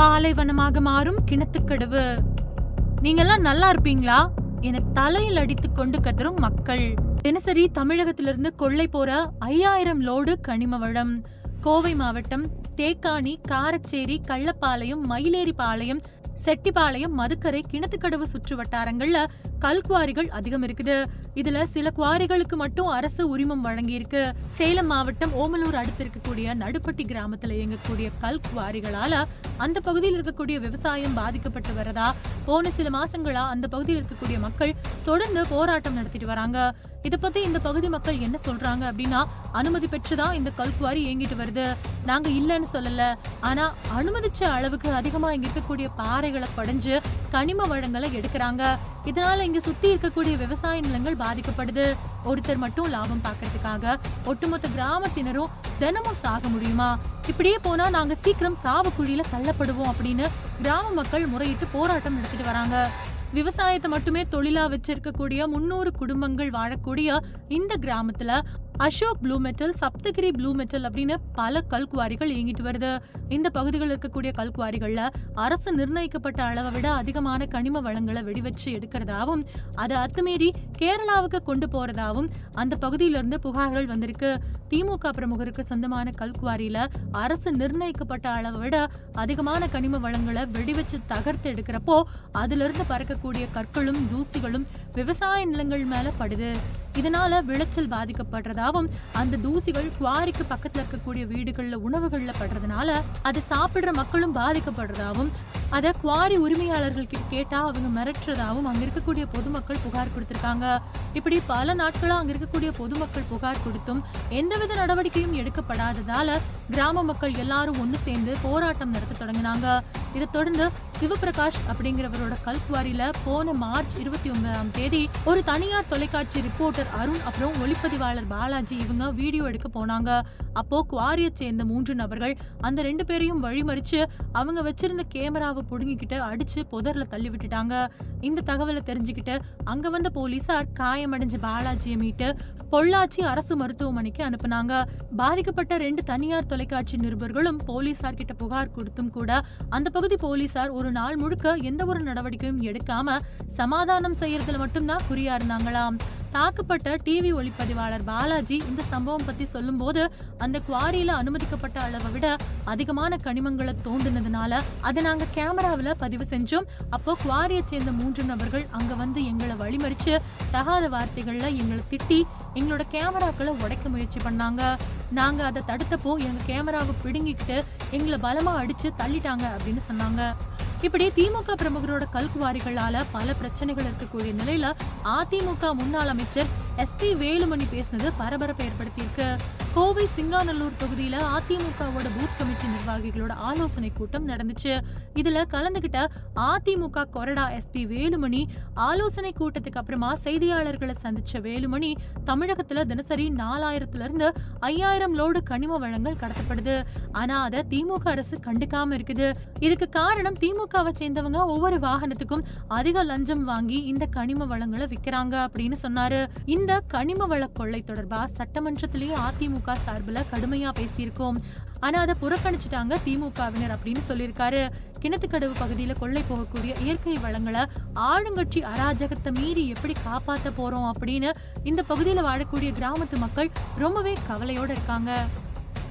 பாலைவனமாக மாறும் கிணத்துக்கடவு. நீங்கெல்லாம் நல்லா இருப்பீங்களா? என தலையில் அடித்து கொண்டு கதறும் மக்கள். தினசரி தமிழகத்திலிருந்து கொள்ளை போற ஐயாயிரம் லோடு கனிம வளம் கோவை மாவட்டம் தேக்காணி காரச்சேரி கள்ளப்பாளையம் மயிலேறிபாளையம் செட்டிப்பாளையம் மதுக்கரை கிணத்துக்கடவு சுற்று வட்டாரங்கள்ல கல்குவாரிகள் அதிகம் இருக்குது. இதுல சில குவாரிகளுக்கு மட்டும் அரசு உரிமம் வழங்கியிருக்கு. சேலம் மாவட்டம் ஓமலூர் அடுத்து இருக்கக்கூடிய நடுப்பட்டி கிராமத்துல இயங்கக்கூடிய கல் குவாரிகளால அந்த பகுதியில் இருக்கக்கூடிய விவசாயம் பாதிக்கப்பட்டு வரதா? போன சில மாசங்களா அந்த பகுதியில் இருக்கக்கூடிய மக்கள் தொடர்ந்து போராட்டம் நடத்திட்டு வராங்க. இத பத்தி இந்த பகுதி மக்கள் என்ன சொல்றாங்க அப்படின்னா அனுமதி பெற்றுதான் இந்த கல்குவாரி இயங்கிட்டு வருது? நாங்க இல்லைன்னு சொல்லல. ஆனா அனுமதிச்ச அளவுக்கு அதிகமா இங்க இருக்கக்கூடிய பாறைகளை படைஞ்சு கனிம வளங்களை எடுக்கிறாங்க. இதனால இங்க சுத்தி இருக்கக்கூடிய விவசாய நிலங்கள் பாதிக்கப்படுது. ஒருத்தர் மட்டும் லாபம் பாக்குறதுக்காக ஒட்டுமொத்த கிராமத்தினரும் தினமும் சாக முடியுமா? இப்படியே போனா நாங்க சீக்கிரம் சாவு குழியில தள்ளப்படுவோம் அப்படின்னு கிராம மக்கள் முறையிட்டு போராட்டம் நடத்திட்டு வராங்க. விவசாயத்தை மட்டுமே தொழிலா வச்சிருக்கக்கூடிய முன்னூறு குடும்பங்கள் வாழக்கூடிய இந்த கிராமத்துல Ashok blue metal Sapthagiri blue metal அப்படின்னு பல கல்குவாரிகள் இயங்கிட்டு வருது. இந்த பகுதிகளில் இருக்கக்கூடிய கல்குவாரிகள்ல அரசு நிர்ணயிக்கப்பட்ட அளவை விட அதிகமான கனிம வளங்களை வெடிவச்சு எடுக்கிறதாவும் அதை அத்துமீறி கேரளாவுக்கு கொண்டு போறதாவும் அந்த பகுதியிலிருந்து புகார்கள் வந்திருக்கு. திமுக பிரமுகருக்கு சொந்தமான கல்குவாரியில அரசு நிர்ணயிக்கப்பட்ட அளவை விட அதிகமான கனிம வளங்களை வெடிவச்சு தகர்த்து எடுக்கிறப்போ அதிலிருந்து பறக்கக்கூடிய கற்களும் தூசிகளும் விவசாய நிலங்கள் மேல படுது. இதனால விளைச்சல் பாதிக்கப்படுறதாவும் அந்த தூசிகள் குவாரிக்கு பக்கத்துல இருக்கக்கூடிய வீடுகள்ல உணவுகள்ல படுறதுனால அதை சாப்பிடுற மக்களும் பாதிக்கப்படுறதாவும் அதை குவாரி உரிமையாளர்கள் கிட்ட கேட்டா அவங்க மிரட்டுறதாவும் அங்க இருக்கக்கூடிய பொதுமக்கள் புகார் கொடுத்திருக்காங்க. இப்படி பல நாட்களா அங்க இருக்கக்கூடிய பொதுமக்கள் புகார் கொடுத்தும் எந்தவித நடவடிக்கையும் எடுக்கப்படாததால கிராம மக்கள் எல்லாரும் ஒன்று சேர்ந்து போராட்டம் நடத்த தொடங்கினாங்க. இதை தொடர்ந்து சிவபிரகாஷ் அப்படிங்கிறவரோட கல்குவாரியில போன மார்ச் இருபத்தி ஒன்பதாம் தேதி ஒரு தனியார் தொலைக்காட்சி ரிப்போர்ட்டர் அருண் அப்புறம் ஒளிப்பதிவாளர் பாலாஜி இவங்க வீடியோ எடுக்க போனாங்க. அப்போ குவாரியை சேர்ந்த மூன்று நபர்கள் அந்த ரெண்டு பேரையும் வழிமறிச்சு அவங்க வச்சிருந்த கேமராவை புடுங்கிக்கிட்டு அடிச்சு புதர்ல தள்ளி விட்டுட்டாங்க இந்த தகவலை தெரிஞ்சுக்கிட்டு அங்க வந்த போலீசார் காயமடைஞ்ச பாலாஜியை மீட்டு பொள்ளாச்சி அரசு மருத்துவமனைக்கு அனுப்புனாங்க. பாதிக்கப்பட்ட ரெண்டு தனியார் தொலைக்காட்சி நிருபர்களும் போலீசார் கிட்ட புகார் கொடுத்தும் கூட அந்த பகுதி போலீசார் ஒரு நாள் முழுக்க எந்த ஒரு நடவடிக்கையும் எடுக்காம சமாதானம் செய்யறதுல மட்டும்தான் குறியா இருந்தாங்களாம் தாக்கப்பட்ட டிவி ஒளிப்பதிவாளர் பாலாஜி இந்த சம்பவம் பத்தி சொல்லும்போது அந்த குவாரியில அனுமதிக்கப்பட்ட அளவை விட அதிகமான கனிமங்களை தோண்டினதுனால அதை நாங்க கேமராவில் பதிவு செஞ்சோம். அப்போ குவாரியை சேர்ந்த மூன்று நபர்கள் அங்க வந்து எங்களை வழிமறிச்சு தகாத வார்த்தைகள்ல எங்களை திட்டி எங்களோட கேமராக்களை உடைக்க முயற்சி பண்ணாங்க. நாங்க அதை தடுத்தப்போ எங்க கேமராவை பிடுங்கிக்கிட்டு எங்களை பலமா அடிச்சு தள்ளிட்டாங்க அப்படின்னு சொன்னாங்க. இப்படி திமுக பிரமுகரோட கல்குவாரிகளால பல பிரச்சனைகள் இருக்கக்கூடிய நிலையில அதிமுக முன்னாள் அமைச்சர் எஸ் பி வேலுமணி பேசினது பரபரப்பை ஏற்படுத்தியிருக்கு. கோவை சிங்காநல்லூர் தொகுதியில அதிமுகவோட பூத் கமிட்டி நிர்வாகிகளோட ஆலோசனை கூட்டம் நடந்துச்சு. இதுல கலந்துகிட்ட அதிமுக கொறடா எஸ்பி வேலுமணி ஆலோசனை கூட்டத்துக்கு அப்புறமா செய்தியாளர்களை சந்திச்ச வேலுமணி தமிழகத்துல தினசரி நாலாயிரத்துல இருந்து ஐயாயிரம் லோடு கனிம வளங்கள் கடத்தப்படுது. ஆனா அதை திமுக அரசு கண்டுக்காம இருக்குது. இதுக்கு காரணம் திமுகவை சேர்ந்தவங்க ஒவ்வொரு வாகனத்துக்கும் அதிக லஞ்சம் வாங்கி இந்த கனிம வளங்களை விக்கிறாங்க அப்படின்னு சொன்னாரு. இந்த கனிம வள கொள்ளை தொடர்பா சட்டமன்றத்திலேயே அதிமுக அதிமுக சார்பில் கடுமையா பேசியிருக்கோம். ஆனா அதை புறக்கணிச்சிட்டாங்க திமுகவினர் அப்படின்னு சொல்லியிருக்காரு. கிணத்துக்கடவு பகுதியில கொள்ளை போகக்கூடிய இயற்கை வளங்களை ஆளுங்கட்சி அராஜகத்தை மீறி எப்படி காப்பாத்த போறோம் அப்படின்னு இந்த பகுதியில வாழக்கூடிய கிராமத்து மக்கள் ரொம்பவே கவலையோட இருக்காங்க.